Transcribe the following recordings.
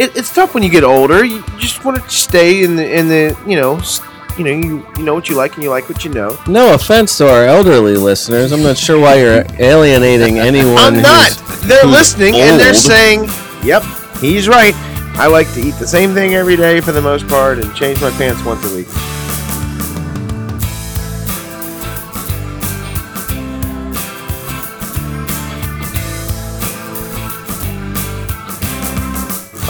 it, it's tough when you get older. You just want to stay in the in the you know you know you you know what you like and you like what you know. No offense to our elderly listeners. I'm not sure why you're alienating anyone. I'm not. They're listening and they're saying, "Yep, he's right. I like to eat the same thing every day for the most part and change my pants once a week."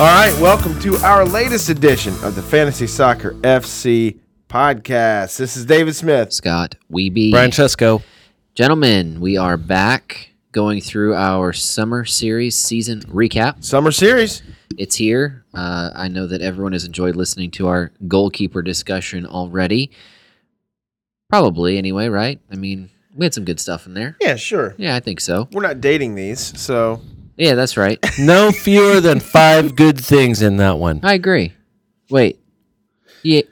All right, welcome to our latest edition of the Fantasy Soccer FC podcast. This is David Smith. Scott Weeby. Francesco. Gentlemen, we are back going through our summer series season recap. Summer series. It's here. Uh, I know that everyone has enjoyed listening to our goalkeeper discussion already. Probably, anyway, right? I mean, we had some good stuff in there. Yeah, sure. Yeah, I think so. We're not dating these, so Yeah, that's right. No fewer than five good things in that one. I agree. Wait. Yeah.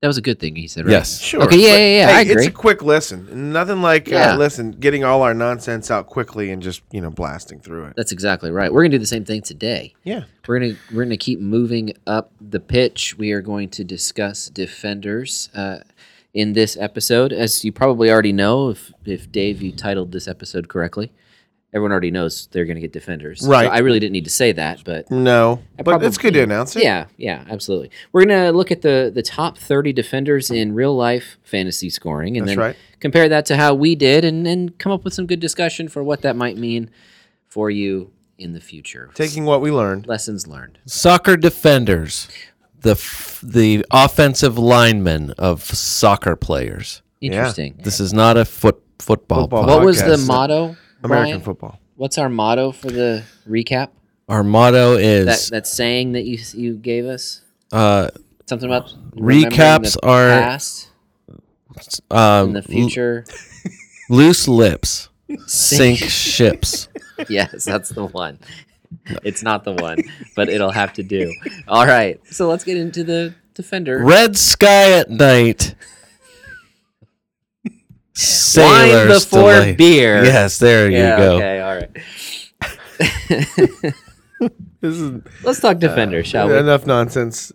That was a good thing he said, right? Yes. Sure. Okay, yeah, But, yeah, yeah, Hey, I It's a quick listen. Nothing like Yeah. uh, listen, getting all our nonsense out quickly and just you know blasting through it. That's exactly right. We're gonna do the same thing today. Yeah. We're gonna we're gonna keep moving up the pitch. We are going to discuss defenders uh, in this episode, as you probably already know. If if Dave you titled this episode correctly, everyone already knows they're gonna get defenders. So Right. I really didn't need to say that, but No, I but it's good to announce it. yeah, yeah, absolutely. We're gonna look at the the top thirty defenders in real life fantasy scoring, and That's then right. compare that to how we did, and and come up with some good discussion for what that might mean for you in the future. Taking what we learned. lessons learned. Soccer defenders. The f- the offensive linemen of soccer players. Interesting. This is not a foot football. Football. pod. What was the podcast. motto? American Brian? football. What's our motto for the recap? Our motto is that saying that you you gave us uh, something about Recaps the are- past um, and the future. loose lips sink ships. yes, that's the one. It's not the one, but it'll have to do. All right, so let's get into the defender. Red sky at night. Wine before delight. beer. Yes, there yeah. you go. Okay. All right. This is Let's talk defender, uh, shall we? enough nonsense.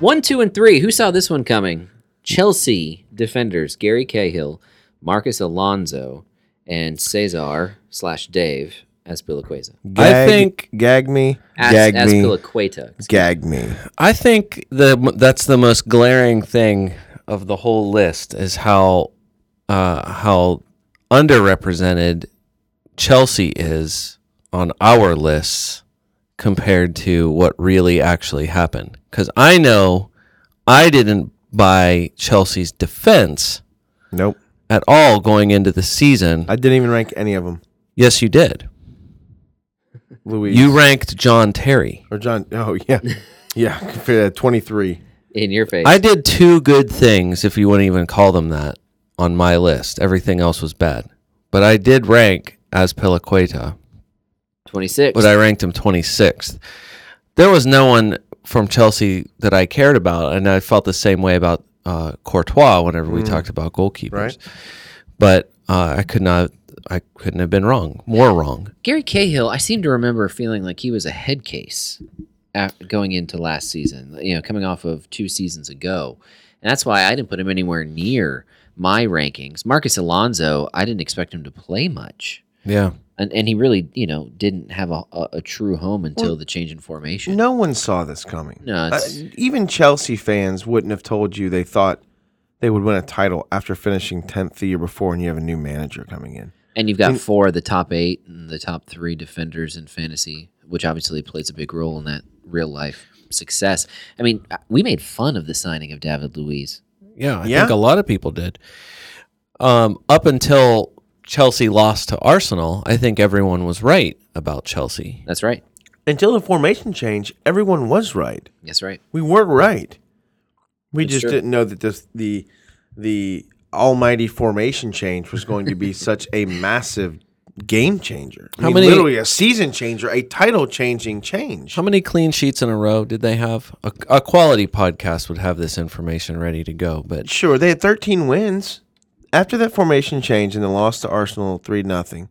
One, two, and three. Who saw this one coming? Chelsea defenders Gary Cahill, Marcos Alonso, and Cesar slash Dave Azpilicueta. I think- gag me, As, gag me, Azpilicueta. gag me. I think the that's the most glaring thing of the whole list is how uh, how underrepresented Chelsea is on our lists compared to what really actually happened. Because I know I didn't buy Chelsea's defense Nope. at all going into the season. I didn't even rank any of them. yes, you did. Louis. You ranked John Terry. or John. Oh yeah, yeah. Twenty three. In your face. I did two good things, if you wouldn't even call them that, on my list. Everything else was bad. But I did rank Azpilicueta, 26. but I ranked him 26th. There was no one from Chelsea that I cared about, and I felt the same way about uh, Courtois whenever we talked about goalkeepers. Right. But uh, I could not, I couldn't have been wrong, more wrong. Gary Cahill, I seem to remember feeling like he was a head case af going into last season, you know, coming off of two seasons ago. And that's why I didn't put him anywhere near my rankings. Marcos Alonso, I didn't expect him to play much. Yeah. And, and he really, you know, didn't have a, a, a true home until the change in formation. No one saw this coming. No, Uh, even Chelsea fans wouldn't have told you they thought they would win a title after finishing tenth the year before, and you have a new manager coming in. and you've got four of the top eight and the top three defenders in fantasy, which obviously plays a big role in that real life success. I mean, uh, we made fun of the signing of David Luiz. Yeah, I Yeah? think a lot of people did. Um, up until Chelsea lost to Arsenal, I think everyone was right about Chelsea. That's right. Until the formation change, everyone was right. That's right. We were right. We It's just true. didn't know that this the the almighty formation change was going to be such a massive game changer. I How mean, many- literally a season changer, a title changing change. How many clean sheets in a row did they have? A, a quality podcast would have this information ready to go, but Sure, they had 13 wins. After that formation change and the loss to Arsenal 3 nothing.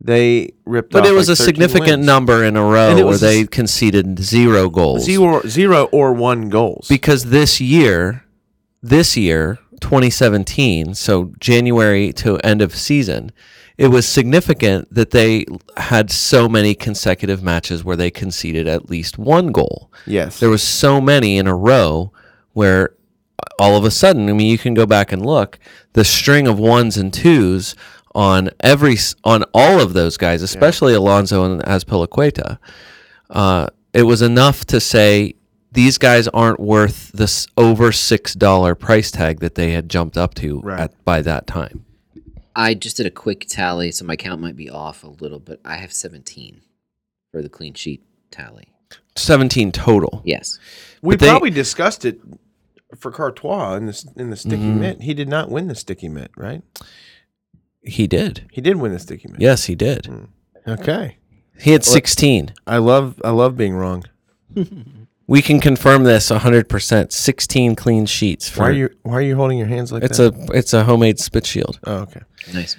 they ripped. But it was like a significant wins. number in a row where they s- conceded zero goals. zero, zero or one goals. because this year, this year, 2017, so January to end of season, it was significant that they had so many consecutive matches where they conceded at least one goal. yes, There was so many in a row where all of a sudden, I mean, you can go back and look, the string of ones and twos on every on all of those guys, especially Alonso and Azpilicueta, uh, it was enough to say these guys aren't worth this over six dollar price tag that they had jumped up to Right. at, by that time. I just did a quick tally, so my count might be off a little, but I have 17 for the clean sheet tally. Seventeen total. Yes. we but they- probably discussed it for Courtois in the in the sticky Mhm. mitt. He did not win the sticky mitt, right? He did. He did win the sticky mitt. Yes, he did. Okay. He had sixteen. I love I love being wrong. We can confirm this 100%. 16 clean sheets. For, Why are you Why are you holding your hands like It's that? a it's a homemade spit shield. Oh, okay. Nice.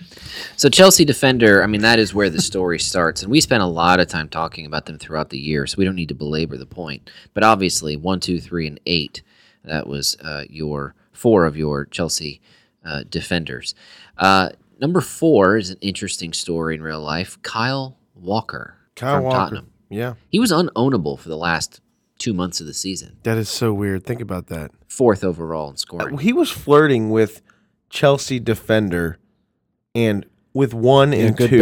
So Chelsea defender, I mean that is where the story starts, and we spent a lot of time talking about them throughout the year, so we don't need to belabor the point. But obviously, one, two, three, and eight. That was uh, your four of your Chelsea uh, defenders. Uh, number four is an interesting story in real life. Kyle Walker Kyle from Walker. Tottenham. Yeah, He was unownable for the last two months of the season. that is so weird. Think about that. Fourth overall in scoring. He was flirting with Chelsea defender, and with one Yeah, and good two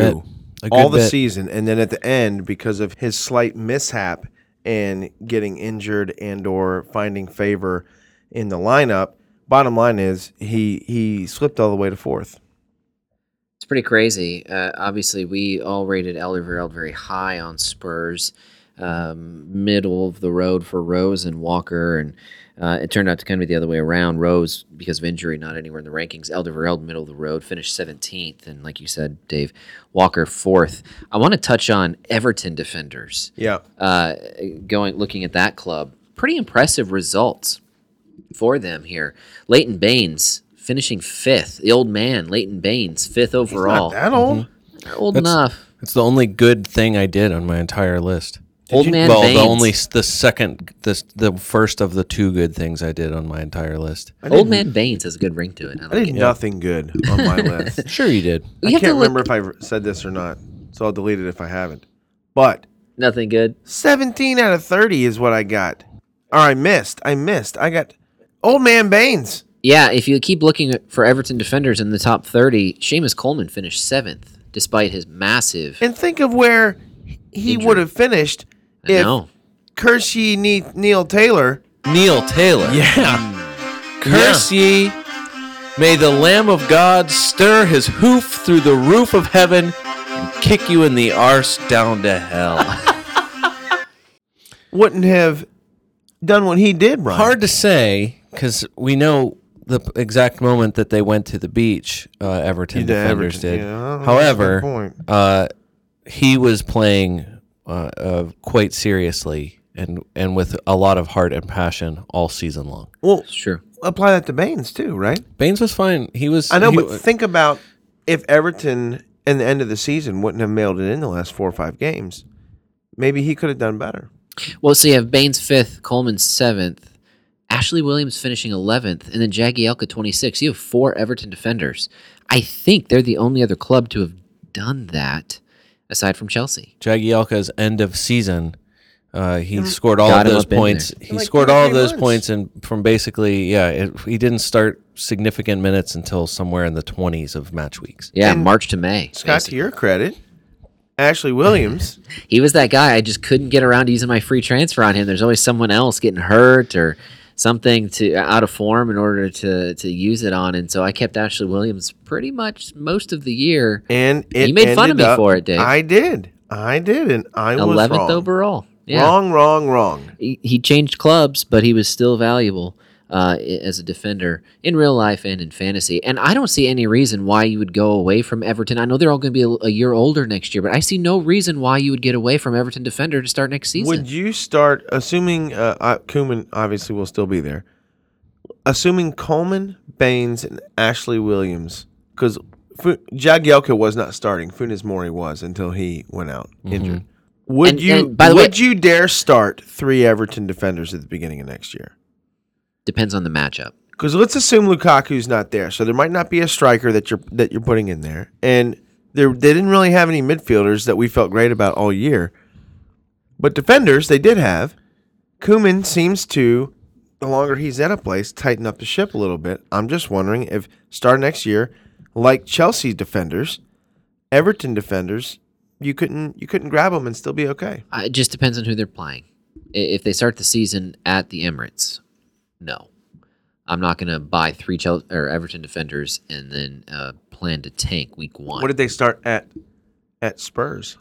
bit. All the bit. season, and then at the end, because of his slight mishap and getting injured and or finding favor in the lineup. Bottom line is he he slipped all the way to fourth. It's pretty crazy. Uh, obviously, we all rated Alderweireld very high on Spurs, um, middle of the road for Rose and Walker, and uh, it turned out to kind of be the other way around. Rose, because of injury, not anywhere in the rankings. Alderweireld, middle of the road, finished 17th, and like you said, Dave, Walker fourth. I want to touch on Everton defenders. Yeah, Uh, going looking at that club, pretty impressive results for them here. Leighton Baines finishing fifth. The old man, Leighton Baines, fifth overall. not that old. Old That's- enough. It's the only good thing I did on my entire list. Old man well, Baines. the only the second the the first of the two good things I did on my entire list. Old man Baines has a good ring to it. I I did it. nothing good on my list. Sure, you did. You I can't look- remember if I said this or not, so I'll delete it if I haven't. But Nothing good. 17 out of 30 is what I got. Or I missed. I missed. I got Old Man Baines. Yeah, if you keep looking for Everton defenders in the top 30, Seamus Coleman finished seventh despite his massive. And think of where he Injury. would have finished I if know. Kershey Ne- Neil Taylor. Neil Taylor. Yeah. Curse ye. May the Lamb of God stir his hoof through the roof of heaven and kick you in the arse down to hell. Wouldn't have done what he did, Brian. Hard to say because we know the p- exact moment that they went to the beach. Uh, Everton defenders Everton, did. yeah, I don't know, However, that's my point. uh, he was playing uh, uh, quite seriously and and with a lot of heart and passion all season long. Well, sure. apply that to Baines too, right? Baines was fine. He was. I know, he- but think about if Everton in the end of the season wouldn't have mailed it in the last four or five games. Maybe he could have done better. Well, so you have Baines fifth, Coleman seventh, Ashley Williams finishing eleventh, and then Jagielka twenty six. You have four Everton defenders. I think they're the only other club to have done that, aside from Chelsea. Jagielka's end of season. Uh, he scored all Got of those points. He Like scored all of those months. points, and from basically, yeah, it, he didn't start significant minutes until somewhere in the twenties of match weeks. Yeah, And March to May. Scott, to your credit, Ashley Williams. He was that guy. I just couldn't get around to using my free transfer on him. There's always someone else getting hurt or something to out of form in order to to use it on, and so I kept Ashley Williams pretty much most of the year. And it You made fun of me up- for it, Dave. I did. I did, and I was Eleventh overall. Yeah. Wrong, wrong, wrong. he, he changed clubs, but he was still valuable uh, as a defender in real life and in fantasy. And I don't see any reason why you would go away from Everton. I know they're all going to be a, a year older next year, but I see no reason why you would get away from Everton defender to start next season. Would you start, assuming uh, Koeman obviously will still be there, assuming Coleman, Baines, and Ashley Williams, because Fu- Jagielka was not starting. Funes Mori was until he went out injured. Would And- you? and by the way- would you dare start three Everton defenders at the beginning of next year? Depends on the matchup. Because let's assume Lukaku's not there, so there might not be a striker that you're that you're putting in there, and there they didn't really have any midfielders that we felt great about all year. But defenders they did have. Koeman seems to, the longer he's at a place, tighten up the ship a little bit. I'm just wondering if start next year, like Chelsea defenders, Everton defenders, you couldn't you couldn't grab them and still be okay. Uh, It just depends on who they're playing. If they start the season at the Emirates, no, I'm not going to buy three Chelsea or Everton defenders and then uh, plan to tank week one. What did they start at? At Spurs.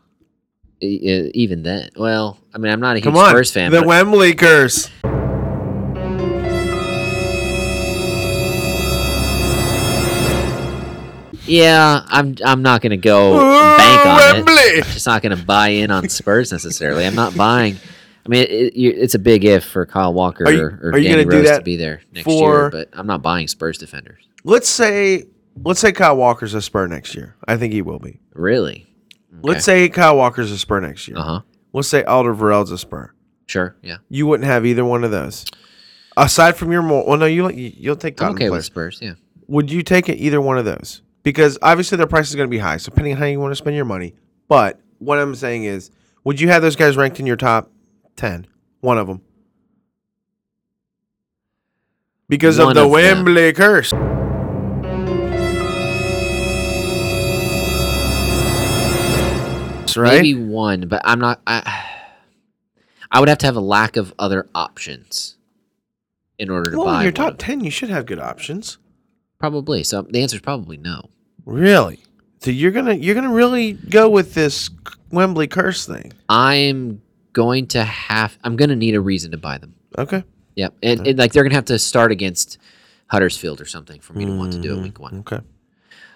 E- even then, well, I mean, I'm not a huge Come on, Spurs fan, the Wembley curse. yeah, I'm I'm not going to go bank on Wembley. it. Just not going to buy in on Spurs necessarily. I'm not buying. I mean, it, it's a big if for Kyle Walker you- or, or are you Danny Rose to be there next for- year, but I'm not buying Spurs defenders. Let's say let's say Kyle Walker's a Spur next year. I think he will be. Really? Let's say Kyle Walker's a Spur next year. Uh huh. Let's say Alderweireld's a Spur. Sure. Yeah. You wouldn't have either one of those. Aside from your more, well, no, you you'll take okay with. Spurs. Yeah. Would you take it either one of those? Because obviously their price is going to be high, so depending on how you want to spend your money. But what I'm saying is, would you have those guys ranked in your top ten? One of them. Because One of the of them. Wembley curse. Right? Maybe one, but I'm not. I, I would have to have a lack of other options in order to well, buy in your top ten, you should have good options. Probably. So the answer is probably no. Really? So you're gonna you're gonna really go with this Wembley curse thing? I'm going to have. I'm going to need a reason to buy them. Okay. Yep, and, and like they're going to have to start against Huddersfield or something for me to want to do it week one. Okay.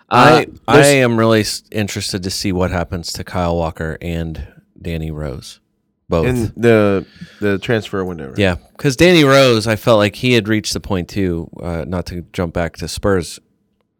Uh, I I am really s- interested to see what happens to Kyle Walker and Danny Rose, both. In the the transfer window. right? yeah, because Danny Rose, I felt like he had reached the point too. Uh, not to jump back to Spurs.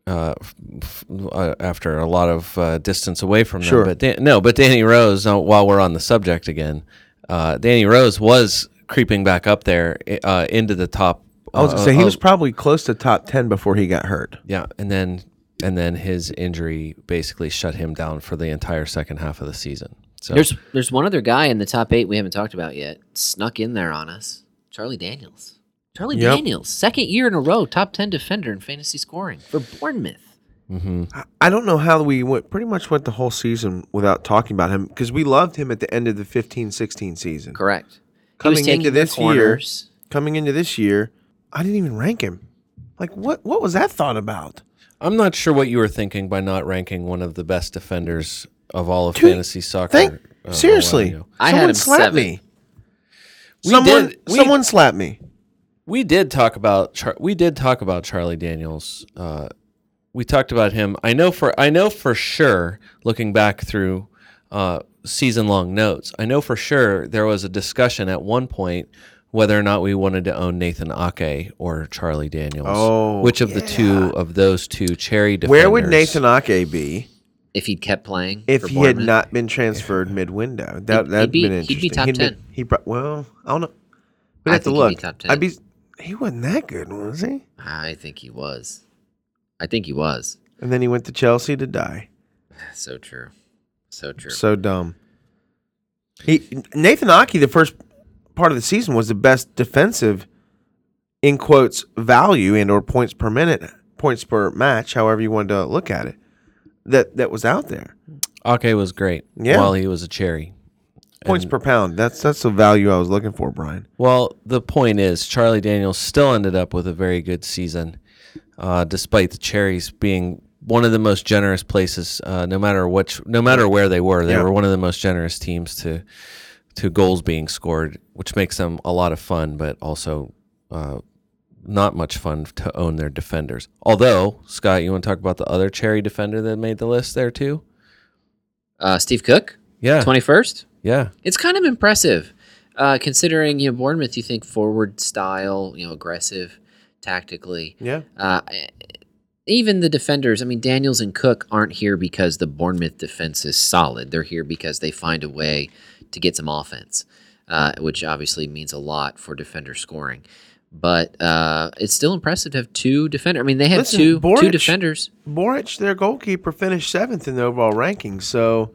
Uh, f- f- uh, after a lot of uh, distance away from them, Sure. but Dan- no, but Danny Rose. Uh, while we're on the subject again, uh, Danny Rose was creeping back up there uh, into the top. I was gonna say he uh, was probably close to top ten before he got hurt. Yeah, and then and then his injury basically shut him down for the entire second half of the season. So There's there's one other guy in the top eight we haven't talked about yet. Snuck in there on us. Charlie Daniels. Charlie Yep. Daniels, second year in a row, top ten defender in fantasy scoring for Bournemouth. I- I don't know how we went pretty much went the whole season without talking about him because we loved him at the end of the 15-16 season. Correct. He was Coming into this year, coming into this year, I didn't even rank him. Like what what was that thought about? I'm not sure what you were thinking by not ranking one of the best defenders of all of Dude, fantasy soccer. Thank uh, seriously. ago. I had someone him slapped seven. me. We someone did- we- someone slapped me. We did talk about Char- we did talk about Charlie Daniels. Uh, we talked about him. I know for I know for sure. Looking back through uh, season long notes, I know for sure there was a discussion at one point whether or not we wanted to own Nathan Ake or Charlie Daniels. Oh, which of the two of those two cherry defenders? Where would Nathan Ake be If he'd kept playing, if he had not been transferred mid window? That He'd- that'd be- been he'd be interesting. top He'd been- 10. He pro- well, I don't know. We'd I have to think he'd be look. top 10. I'd be. He wasn't that good, was he? I think he was. I think he was. And then he went to Chelsea to die. So true. So true. So dumb. He Nathan Ake, the first part of the season, was the best defensive, in quotes, value and or points per minute, points per match, however you wanted to look at it. That that was out there. Ake was great Yeah. while he was a cherry. Points per pound. That's that's the value I was looking for, Brian. Well, the point is, Charlie Daniels still ended up with a very good season, uh, despite the Cherries being one of the most generous places. Uh, no matter which, no matter where they were, they Yeah. were one of the most generous teams to to goals being scored, which makes them a lot of fun, but also uh, not much fun to own their defenders. Although, Scott, you want to talk about the other Cherry defender that made the list there too? Uh, Steve Cook, Yeah, twenty first. yeah. It's kind of impressive, uh, considering you know Bournemouth. You think forward style, you know, aggressive, tactically. Yeah. Uh, even the defenders, I mean, Daniels and Cook aren't here because the Bournemouth defense is solid. They're here because they find a way to get some offense, uh, which obviously means a lot for defender scoring. But uh, it's still impressive to have two defenders. I mean, they had Listen, two two defenders. Boruc, their goalkeeper, finished seventh in the overall rankings. So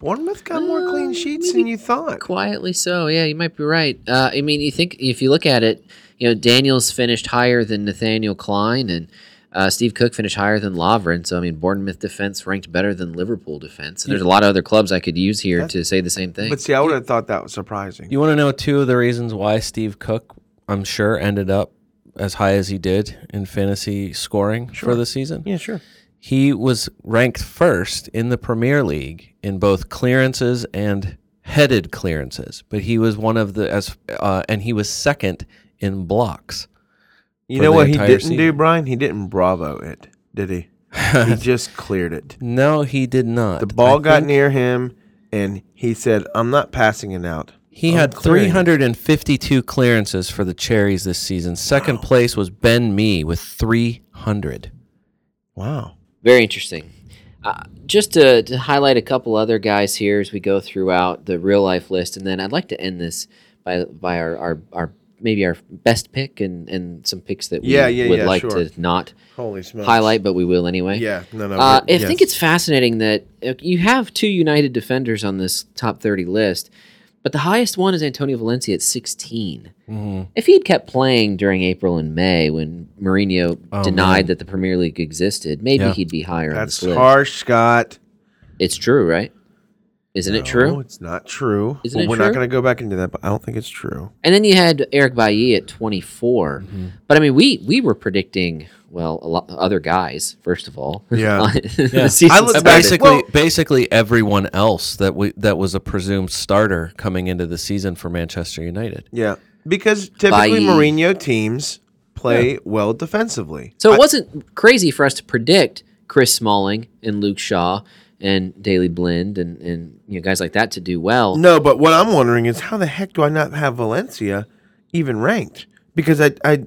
Bournemouth got more clean Uh, sheets than you thought. Quietly so, yeah, you might be right. Uh, I mean, you think if you look at it, you know, Daniels finished higher than Nathaniel Clyne, and uh, Steve Cook finished higher than Lovren. So I mean, Bournemouth defense ranked better than Liverpool defense. And there's a lot of other clubs I could use here to say the same thing. But see, I would have thought that was surprising. You want to know two of the reasons why Steve Cook, I'm sure, ended up as high as he did in fantasy scoring for the season? yeah, sure. He was ranked first in the Premier League in both clearances and headed clearances, but he was one of the as uh, and he was second in blocks. You know what he didn't do. Brian? He didn't bravo it, did he? he just cleared it. No, he did not. The ball I got near him, and he said, "I'm not passing it out." He I'm had clearing it." 352 clearances for the Cherries this season. Second place was Ben Mee with 300. Wow. Very interesting. Uh, just to, to highlight a couple other guys here as we go throughout the real life list, and then I'd like to end this by by our, our, our maybe our best pick and, and some picks that we Yeah, yeah, would yeah, like sure. to not highlight, but we will anyway. Yeah. No, no. Uh, I think it's fascinating that uh, you have two United defenders on this top 30 list, but the highest one is Antonio Valencia at 16. Mm-hmm. If he had kept playing during April and May when Mourinho Oh, denied man. that the Premier League existed, maybe Yeah. he'd be higher on That's this list. harsh, Scott. It's true, right? Isn't it No, true? it's not true. Isn't Well, it we're true? not going to go back into that, but I don't think it's true. And then you had Eric Bailly at 24. Mm-hmm. But I mean, we we were predicting well a lot other guys first of all. Yeah. Yeah. I look back- basically, well- basically everyone else that we that was a presumed starter coming into the season for Manchester United. Yeah, because typically Bye. Mourinho teams play well defensively. So it wasn't crazy for us to predict Chris Smalling and Luke Shaw and Daley Blind and, and you know guys like that to do well. No, but what I'm wondering is how the heck do I not have Valencia even ranked? Because I I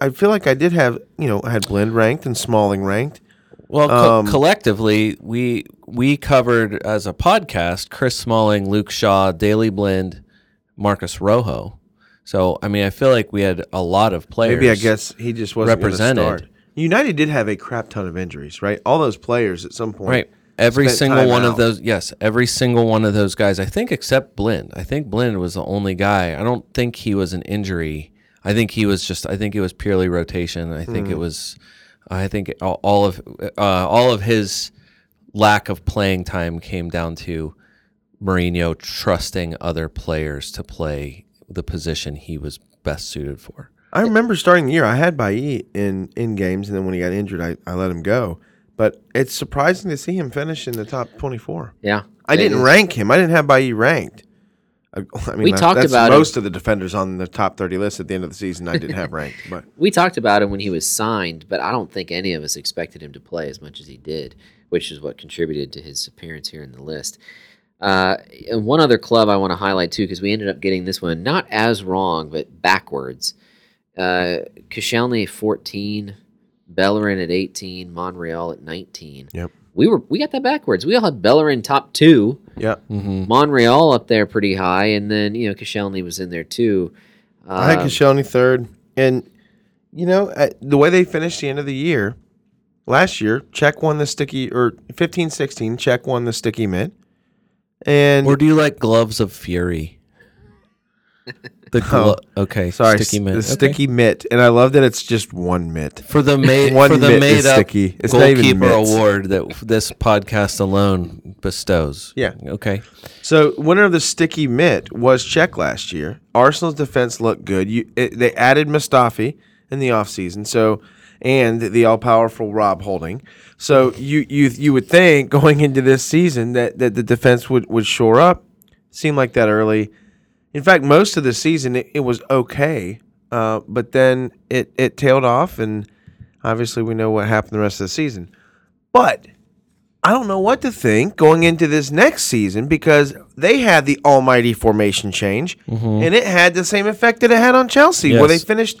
I feel like I did have you know I had Blind ranked and Smalling ranked. Well, co- Um, collectively, we we covered as a podcast Chris Smalling, Luke Shaw, Daley Blind, Marcos Rojo. So I mean, I feel like we had a lot of players. Maybe I guess he just wasn't gonna represented. United did have a crap ton of injuries, right? All those players at some point. Right. Every single one of those, yes, every single one of those guys. I think except Blind. I think Blind was the only guy. I don't think he was an injury. I think he was just. I think it was purely rotation. I think it Mm-hmm. was. I think all, all of uh, all of his lack of playing time came down to Mourinho trusting other players to play the position he was best suited for. I remember starting the year I had Bailly in in games, and then when he got injured, I, I let him go. But it's surprising to see him finish in the top 24. Yeah. I didn't It- rank him. I didn't have Bailly ranked. I, I mean, We that- talked that's about him. most of the defenders on the top 30 list at the end of the season. I didn't have ranked, but We talked about him when he was signed, but I don't think any of us expected him to play as much as he did, which is what contributed to his appearance here in the list. Uh, and one other club I want to highlight too, because we ended up getting this one not as wrong, but backwards. Uh, Koscielny 14, Bellerin at 18, Monreal at 19. Yep. We were we got that backwards. We all had Bellerin top two, yeah. Mm-hmm. Monreal up there pretty high, and then you know Koscielny was in there too. I had Um, Koscielny third, and you know uh, the way they finished the end of the year last year. Cech won the sticky or 15-16. Cech won the sticky mitt, and Or do you like gloves of fury? The glo- oh, okay, sorry, sticky mitt. the Okay. sticky mitt, and I love that it's just one mitt. for the made One for the mitt made is up sticky. It's goalkeeper award that this podcast alone bestows. Yeah. Okay. So winner of the sticky mitt was Cech last year. Arsenal's defense looked good. You, it, they added Mustafi in the offseason, so and the all powerful Rob Holding. So you you you would think going into this season that, that the defense would, would shore up. Seemed like that early. In fact, most of the season it, it was okay, uh, but then it it tailed off, and obviously we know what happened the rest of the season. But I don't know what to think going into this next season because they had the almighty formation change, and it had the same effect that it had on Chelsea, where they finished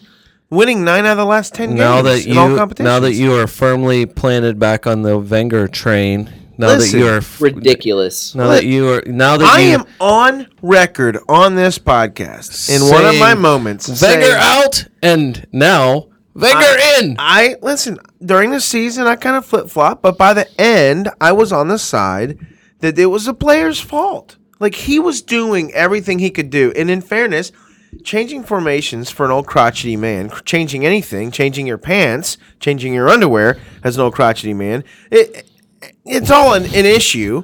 winning nine out of the last ten now games that in all you competitions. now that you are firmly planted back on the Wenger train. Now Listen, that you are f- Ridiculous. now that you are now that I you am on record on this podcast in one of my moments. Wenger out and now Wenger in. I listen during the season. I kind of flip flop, but by the end, I was on the side that it was the player's fault. Like he was doing everything he could do, and in fairness, changing formations for an old crotchety man, changing anything, changing your pants, changing your underwear as an old crotchety man, it, it's all an, an issue.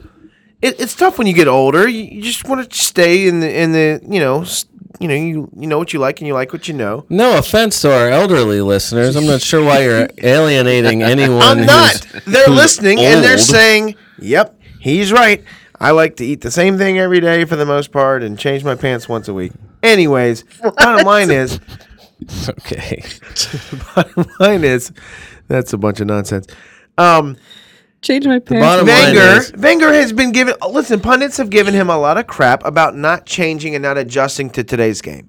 It, it's tough when you get older. You, you just want to stay in the in the you know s- you know you you know what you like and you like what you know. No offense to our elderly listeners. I'm not sure why you're alienating anyone. I'm not. who's- They're who's listening and they're saying, "Yep, he's right. I like to eat the same thing every day for the most part and change my pants once a week." Anyways, bottom line is, Okay. bottom line is, that's a bunch of nonsense. Um, Change my pants. bottom line Wenger, is- Wenger has been given. Listen, pundits have given him a lot of crap about not changing and not adjusting to today's game.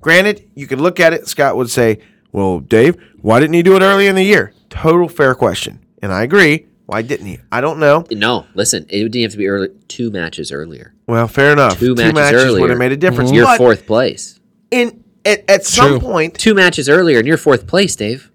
Granted, you could look at it. Scott would say, "Well, Dave, why didn't he do it early in the year?" Total fair question, and I agree. Why didn't he? I don't know. No, listen, it would have to be early, two matches earlier. Well, fair enough. Two matches would earlier. have made a difference. You're But fourth place. in at, at some True. point, Two matches earlier, and you're fourth place, Dave.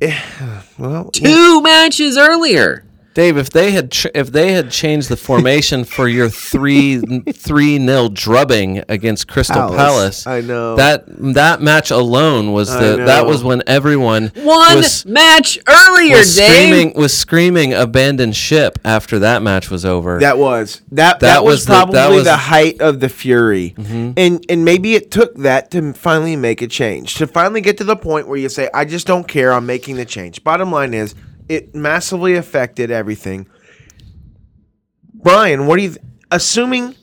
well, Two matches earlier. Dave, if they had ch- if they had changed the formation for your three three nil drubbing against Crystal Palace. Palace, I know. that that match alone was the that was when everyone One was, match earlier, was Dave. screaming was screaming abandon ship after that match was over. That was that. That, That was, was the- probably that was- the height of the fury, mm-hmm. and and maybe it took that to finally make a change, to finally get to the point where you say, "I just don't care. I'm making the change." Bottom line is, it massively affected everything. Brian, what do you? Th- assuming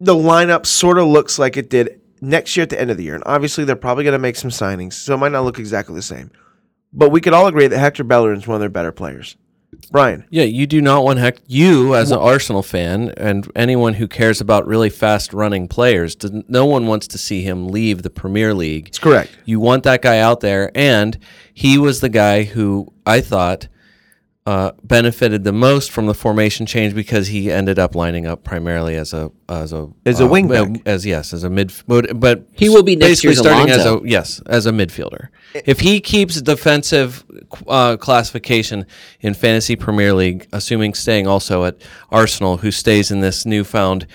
the lineup sort of looks like it did next year at the end of the year, and obviously they're probably going to make some signings, so it might not look exactly the same. But we could all agree that Hector Bellerin is one of their better players. Brian, Yeah, you do not want Hector. You, as an Arsenal fan, and anyone who cares about really fast running players, no one wants to see him leave the Premier League. it's correct. You want that guy out there, and he was the guy who I thought uh, benefited the most from the formation change because he ended up lining up primarily as a as a As a uh, wingback. as yes as a mid, but but He will be next basically year's starting as a yes as a midfielder. If he keeps defensive uh, classification in fantasy Premier League, assuming staying also at Arsenal, who stays in this newfound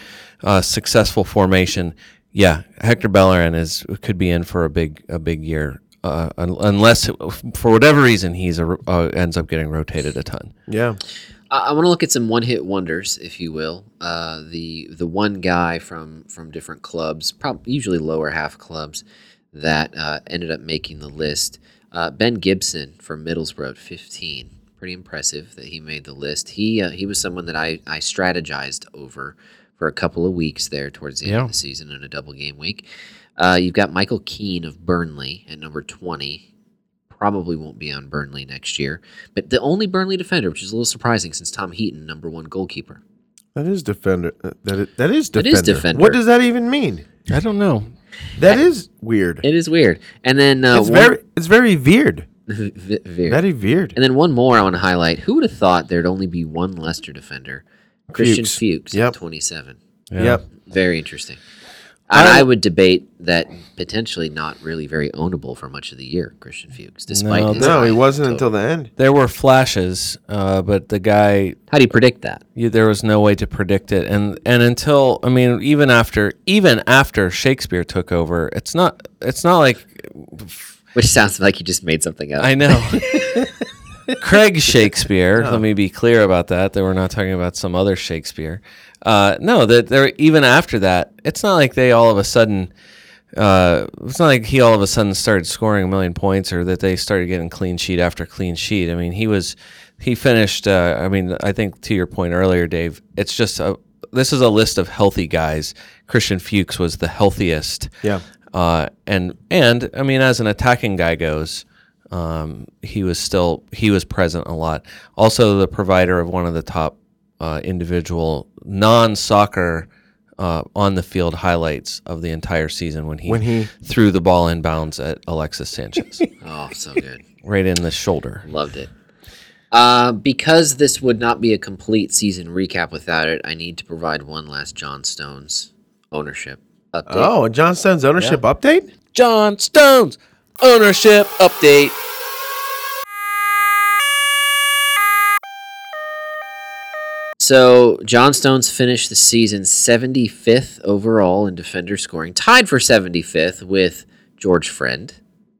uh, successful formation, yeah, Hector Bellerin is could be in for a big a big year. Uh, un- unless for whatever reason he's a, uh, ends up getting rotated a ton. Yeah. I, I want to look at some one-hit wonders, if you will. Uh, the the one guy from from different clubs, probably usually lower half clubs, that uh, ended up making the list. Uh, ben Gibson from Middlesbrough, at 15. Pretty impressive that he made the list. He uh, he was someone that I I strategized over for a couple of weeks there towards the end of the season in a double game week. Uh, you've got Michael Keane of Burnley at number 20 probably won't be on Burnley next year. But the only Burnley defender, which is a little surprising since Tom Heaton, number one goalkeeper. That is defender. uh, That is, is That defender. is defender. What does that even mean? I don't know. That is weird. It is weird. And then uh, it's one, very it's very weird. v- weird. Very weird. And then one more I want to highlight. Who would have thought there'd only be one Leicester defender? Christian Fuchs. Fuchs Yep. at 27. Yeah. Yep. Very interesting. And I would debate that potentially not really very ownable for much of the year, Christian Fuchs, despite No, his No, he high wasn't total. until the end. There were flashes, uh, but the guy How do you predict that? you, there was no way to predict it and and until i mean even after even after shakespeare took over it's not it's not like Which sounds like you just made something up. i know craig shakespeare let me be clear about that that we're not talking about some other shakespeare uh, no that there even after that it's not like they all of a sudden uh, it's not like he all of a sudden started scoring a million points or that they started getting clean sheet after clean sheet. I mean, he was he finished. Uh, I mean, I think to your point earlier, Dave. It's just a this is a list of healthy guys. Christian Fuchs was the healthiest. Yeah. Uh, and and I mean, as an attacking guy goes, um, he was still he was present a lot. Also, the provider of one of the top uh, individual non-soccer uh, on the field highlights of the entire season when he, When he- threw the ball in bounds at Alexis Sanchez, Oh, so good. right in the shoulder. Loved it. Uh, because this would not be a complete season recap without it, I need to provide one last John Stones ownership update. Oh, a John Stone's ownership update? John Stones ownership update. So John Stones finished the season 75th overall in defender scoring, tied for 75th with George Friend.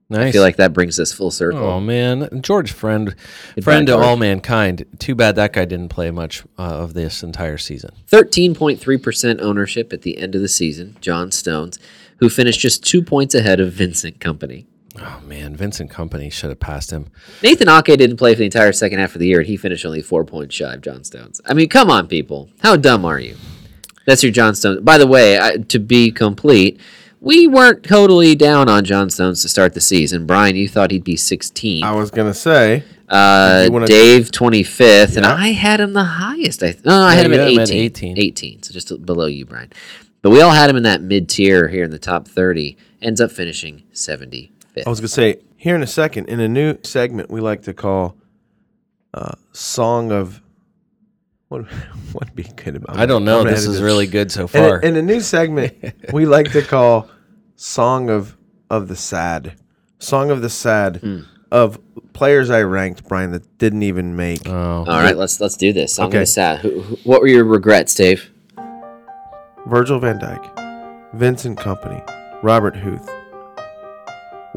Nice. I feel like that brings us full circle. Oh man, George friend, Goodbye, friend to all mankind. Too bad that guy didn't play much uh, of this entire season. 13.3% ownership at the end of the season, John Stones, who finished just two points ahead of Vincent Kompany. Oh man, Vincent Kompany should have passed him. Nathan Ake didn't play for the entire second half of the year, and he finished only four points shy of John Stones. I mean, come on, people. How dumb are you? That's your John Stones. By the way, I, to be complete, we weren't totally down on John Stones to start the season. Brian, you thought he'd be 16. I was going to say. Uh, Dave 25th, and I had him the highest. I th- no, I Yeah, had him you at had him at 18, 18. 18, so just below you, Brian. But we all had him in that mid tier here in the top 30. Ends up finishing 75th. I was going to say, here in a second, in a new segment we like to call uh, Song of. What what would be good about I don't know. This is it. really good so In far. a, in a new segment we like to call Song of of the Sad. Song of the Sad Hmm. of players I ranked, Brian, that didn't even make. oh, All right, let's let's do this. Song Okay. of the Sad. Who, who, what were your regrets, Dave? Virgil van Dijk, Vincent Kompany, Robert Huth,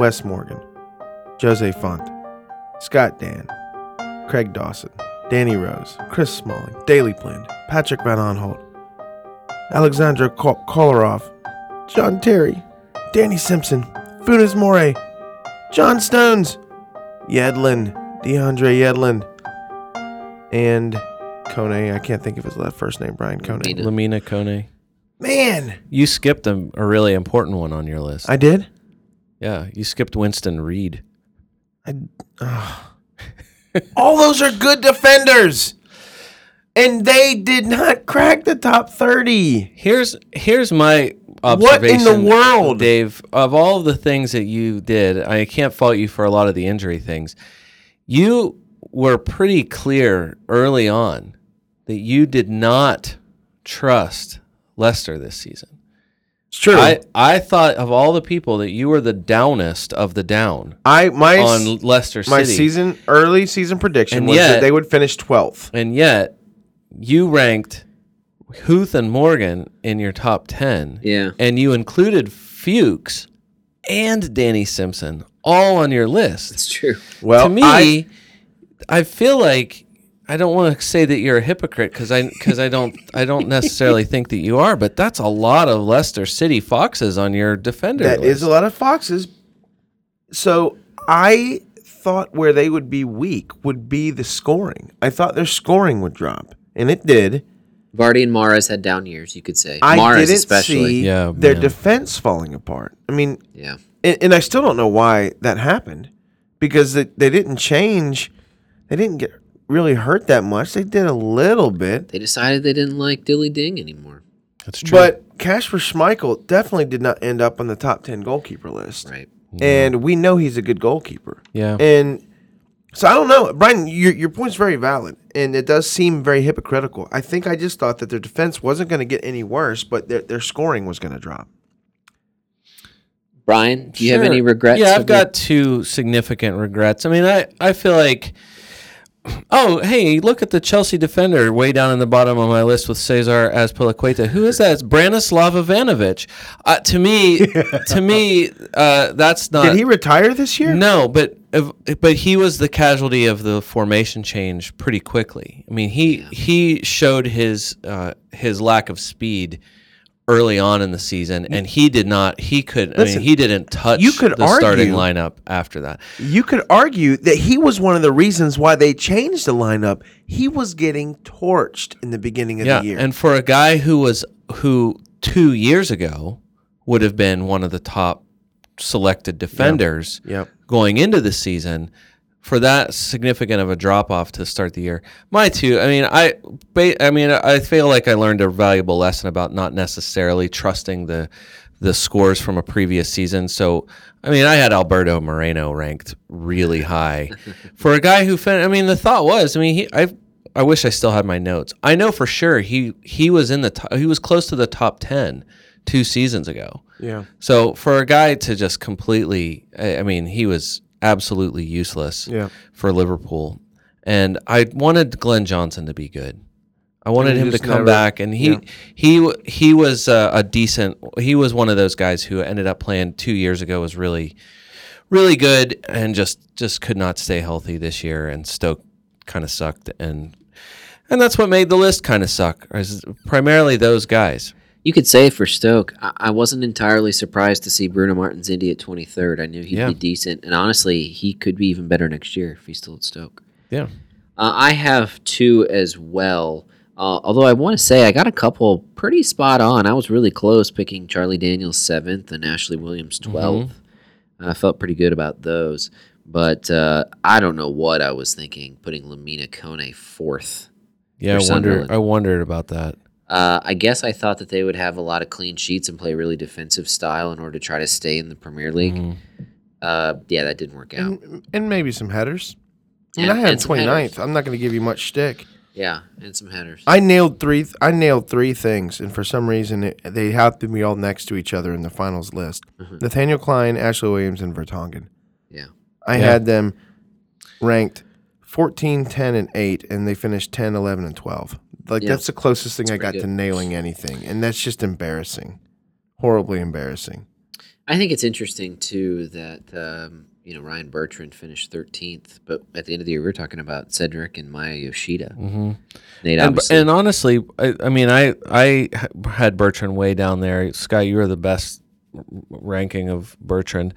Wes Morgan, Jose Font, Scott Dann, Craig Dawson, Danny Rose, Chris Smalling, Daley Blind, Patrick van Aanholt, Alexandra Kol- Kolarov, John Terry, Danny Simpson, Funes Mori, John Stones, Yedlin, DeAndre Yedlin, and Kone. I can't think of his last first name, Brian Kone. Mina. Lamine Kone. Man, You skipped a, a really important one on your list. I did. Yeah, you skipped Winston Reid. I, ah. all those are good defenders, and they did not crack the top thirty. Here's here's my What in the world? Dave? Of all the things that you did, I can't fault you for a lot of the injury things. You were pretty clear early on that you did not trust Leicester this season. It's true. I, I, I thought of all the people that you were the downest of the down I my on Leicester City. my season early season prediction And was yet- that they would finish twelfth. And yet, you ranked Huth and Morgan in your top 10. Yeah. And you included Fuchs and Danny Simpson all on your list. It's true. Well, to me, I, I, feel like I don't want to say that you're a hypocrite because I because I don't I don't necessarily think that you are, but that's a lot of Leicester City Foxes on your defender that list. is a lot of foxes. So I thought where they would be weak would be the scoring. I thought their scoring would drop, and it did. Vardy and Mahrez had down years, you could say. I Mahrez didn't especially. see Yeah, their man. defense falling apart. I mean, Yeah. and, and I still don't know why that happened because they, they didn't change. They didn't get really hurt that much. They did a little bit, They decided they didn't like Dilly Ding anymore. That's true. but Kasper Schmeichel definitely did not end up on the top ten goalkeeper list. Right. And we know he's a good goalkeeper. yeah. And so I don't know, Brian. Your your point's very valid, and it does seem very hypocritical. I think I just thought that their defense wasn't going to get any worse, but their their scoring was going to drop. Brian, do you have any regrets? Yeah, I've got two significant regrets. I mean, I, I feel like, oh, hey, look at the Chelsea defender way down in the bottom of my list with Cesar Azpilicueta. Who is that? It's Branislav Ivanovic. Uh, to me, to me, uh, that's not. Did he retire this year? No, but but he was the casualty of the formation change pretty quickly. I mean, he he showed his uh, his lack of speed early on in the season, and he did not. He could. I mean, he didn't touch you could the starting argue- lineup after that. You could argue that he was one of the reasons why they changed the lineup. He was getting torched in the beginning of Yeah, the year. and for a guy who was who two years ago would have been one of the top selected defenders Yep. going into the season, for that significant of a drop off to start the year. My two, I mean, I, I mean, I feel like I learned a valuable lesson about not necessarily trusting the the scores from a previous season. So, I mean, I had Alberto Moreno ranked really high for a guy who. Fin- I mean, the thought was, I mean, he, I, I wish I still had my notes. I know for sure he he was in the top, he was close to the top ten two seasons ago. Yeah. So for a guy to just completely, I I mean, he was absolutely useless Yeah. for Liverpool, and I wanted Glenn Johnson to be good. I wanted him to come never- back, and he yeah. he he was uh, a decent. He was one of those guys who ended up playing two years ago was really, really good, and just just could not stay healthy this year. And Stoke kind of sucked, and and that's what made the list kind of suck. is Primarily those guys. You could say for Stoke, I, I wasn't entirely surprised to see Bruno Martins Indi at 23rd. I knew he'd Yeah. be decent, and honestly, he could be even better next year if he's still at Stoke. Yeah. Uh, I have two as well. Uh, although I want to say I got a couple pretty spot on. I was really close picking Charlie Daniels seventh and Ashley Williams 12th. I felt pretty good about those. But uh, I don't know what I was thinking putting Lamine Kone fourth. Yeah, For I wonder Sunderland. I wondered about that. Uh, I guess I thought that they would have a lot of clean sheets and play a really defensive style in order to try to stay in the Premier League. Mhm. Uh, yeah, that didn't work out. And, and maybe some headers. And- and I had and some 29th. headers. I'm not going to give you much stick. Yeah, and some headers. I nailed three. I nailed three things, and for some reason, it, they have to be all next to each other in the finals list. Mhm. Nathaniel Clyne, Ashley Williams, and Vertonghen. Yeah. I Yeah. had them ranked 14, 10, and 8, and they finished 10, 11, and 12. Like, Yeah. that's the closest thing I got good. to nailing anything, and that's just embarrassing. Horribly embarrassing. I think it's interesting too that um, you know Ryan Bertrand finished 13th, but at the end of the year we were talking about Cedric and Maya Yoshida. Mhm. Nate And, and honestly, I, I mean, I I had Bertrand way down there. Scott, you were the best ranking of Bertrand.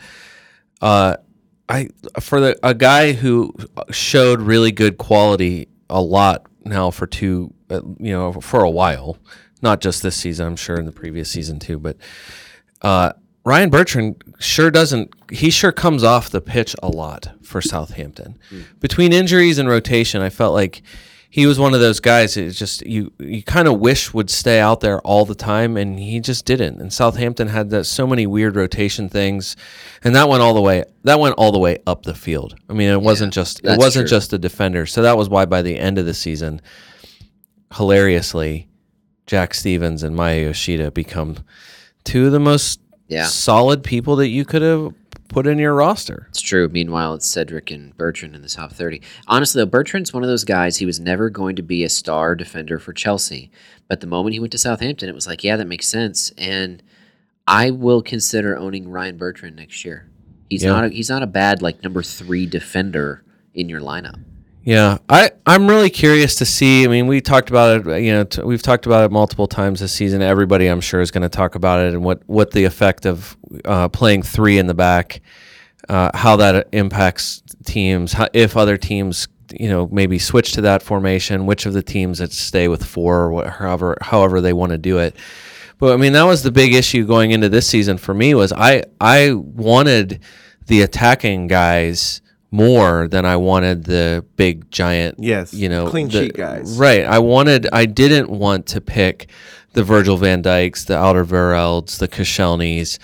Uh, I for the a guy who showed really good quality a lot now for two, uh, you know, for a while, not just this season. I'm sure in the previous season too, but uh, Ryan Bertrand sure doesn't. He sure comes off the pitch a lot for Southampton. Between injuries and rotation, I felt like he was one of those guys. It's just you. You kind of wish would stay out there all the time, and he just didn't. And Southampton had that so many weird rotation things, and that went all the way. That went all the way up the field. I mean, it wasn't just. It wasn't true. just the defender. So that was why by the end of the season, hilariously, Jack Stephens and Maya Yoshida become two of the most yeah, solid people that you could have put in your roster. it's true. Meanwhile, it's Cedric and Bertrand in the top 30. Honestly, though, Bertrand's one of those guys. He was never going to be a star defender for Chelsea, but the moment he went to Southampton, it was like, yeah, that makes sense. And I will consider owning Ryan Bertrand next year. He's Yeah. not. A, he's not a bad like number three defender in your lineup. Yeah, I I'm really curious to see. I mean, we talked about it. You know, t- we've talked about it multiple times this season. Everybody, I'm sure, is going to talk about it and what what the effect of uh, playing three in the back, uh, how that impacts teams. How, if other teams, you know, maybe switch to that formation, which of the teams that stay with four, or what, however however they want to do it. But I mean, that was the big issue going into this season for me. Was I I wanted the attacking guys more than I wanted the big giant. Yes, you know, clean the- sheet guys. Right. I wanted. I didn't want to pick the Virgil van Dijks, the Alderweirelds, the Koscielnys.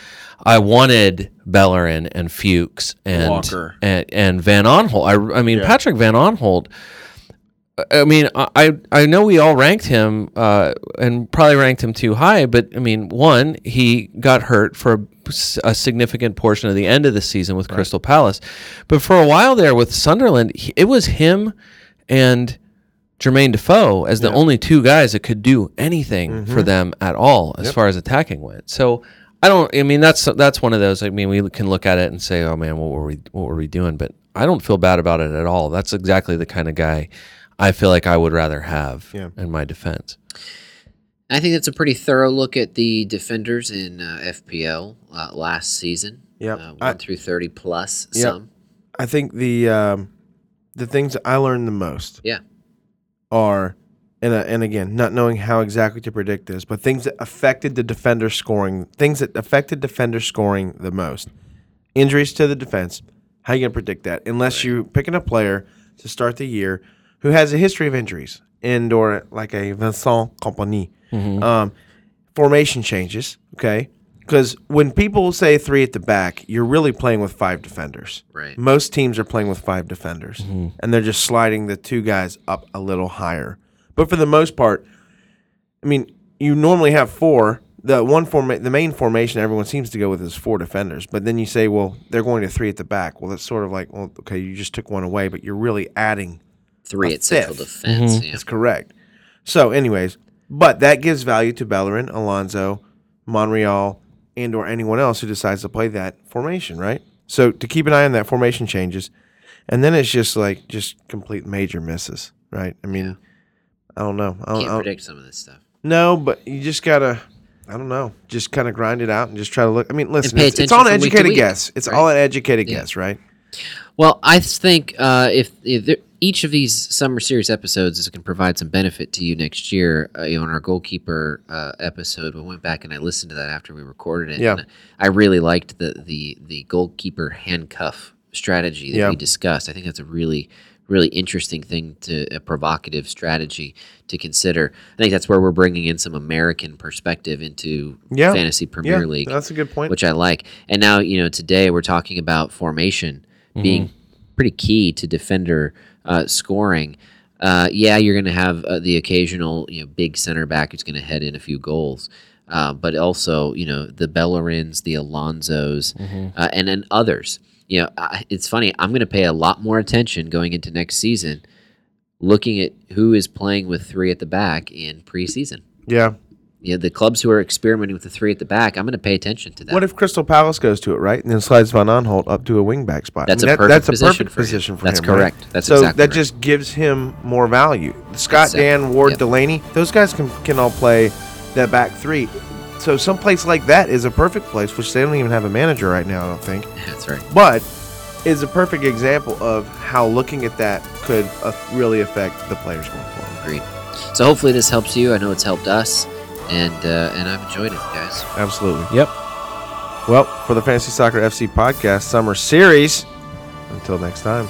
I wanted Bellerin and Fuchs and Walker. and, and Van Aanholt. I, I mean, Yeah. Patrick Van Aanholt. I mean, I I know we all ranked him uh, and probably ranked him too high, but I mean, one, he got hurt for a, significant portion of the end of the season with Crystal Palace, but for a while there with Sunderland, he, it was him and Jermaine Defoe as the Yeah. only two guys that could do anything for mm-hmm. them at all as Yep. far as attacking went. So I don't. I mean, that's that's one of those. I mean, we can look at it and say, "Oh man, what were we what were we doing?" But I don't feel bad about it at all. That's exactly the kind of guy I feel like I would rather have Yeah. in my defense. I think that's a pretty thorough look at the defenders in uh, FPL uh, last season. Yep. Uh, one I- through thirty plus. Yep. Some. I think the um, the things that I learned the most Yeah. are, and uh, and again, not knowing how exactly to predict this, but things that affected the defender scoring, things that affected defender scoring the most, injuries to the defense, How are you gonna predict that unless you picking a player to start the year who has a history of injuries and or like a Vincent Kompany. Um, formation changes, okay? Because when people say three at the back, you're really playing with five defenders. Right. Most teams are playing with five defenders, and they're just sliding the two guys up a little higher. But for the most part, I mean, you normally have four. The one forma- the main formation everyone seems to go with is four defenders. But then you say, well, they're going to three at the back. Well, that's sort of like, well, okay, you just took one away, but you're really adding Three A at central fifth. defense. Mm-hmm. Yeah. that's correct. So, anyways, but that gives value to Bellerin, Alonso, Monreal, and or anyone else who decides to play that formation, right? So to keep an eye on that formation changes, and then it's just like just complete major misses, right? I mean, I don't know. I don't, I Can't don't- predict some of this stuff. no, but you just gotta. I don't know. Just kind of grind it out and just try to look. I mean, listen, it's, it's all an from week educated week, guess. It's right? all an educated Yeah. guess, right? Well, I think uh, if, if there, each of these summer series episodes is going to provide some benefit to you next year, uh, you know, in our goalkeeper uh, episode, we went back and I listened to that after we recorded it. Yeah. and I really liked the the the goalkeeper handcuff strategy that Yeah. we discussed. I think that's a really really interesting thing to a provocative strategy to consider. I think that's where we're bringing in some American perspective into Yeah. fantasy Premier yeah, League that's a good point. which I like. And now, you know, today we're talking about formation being pretty key to defender uh, scoring. Uh, yeah, you're going to have uh, the occasional, you know, big center back who's going to head in a few goals. Uh, but also, you know, the Bellerins, the Alonsos, uh, and then others. You know, I, it's funny. I'm going to pay a lot more attention going into next season, looking at who is playing with three at the back in preseason. yeah. You know, the clubs who are experimenting with the three at the back, I'm going to pay attention to that. What if Crystal Palace goes to it, right, and then slides Van Aanholt up to a wingback spot? That's I mean, a that- perfect that's a position perfect for him. position for That's him. right? correct. That's so exactly that right. just gives him more value. Scott, Exactly. Dann, Ward, Yep. Delaney, those guys can can all play that back three. So some place like that is a perfect place, which they don't even have a manager right now. I don't think, That's right. but is a perfect example of how looking at that could uh, really affect the players going forward. Agreed. So hopefully this helps you. I know it's helped us, and uh, and I've enjoyed it, guys. Absolutely. Yep. Well, for the Fantasy Soccer FC podcast summer series, until next time.